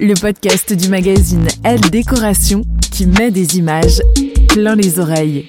Le podcast du magazine Elle Décoration qui met des images plein les oreilles.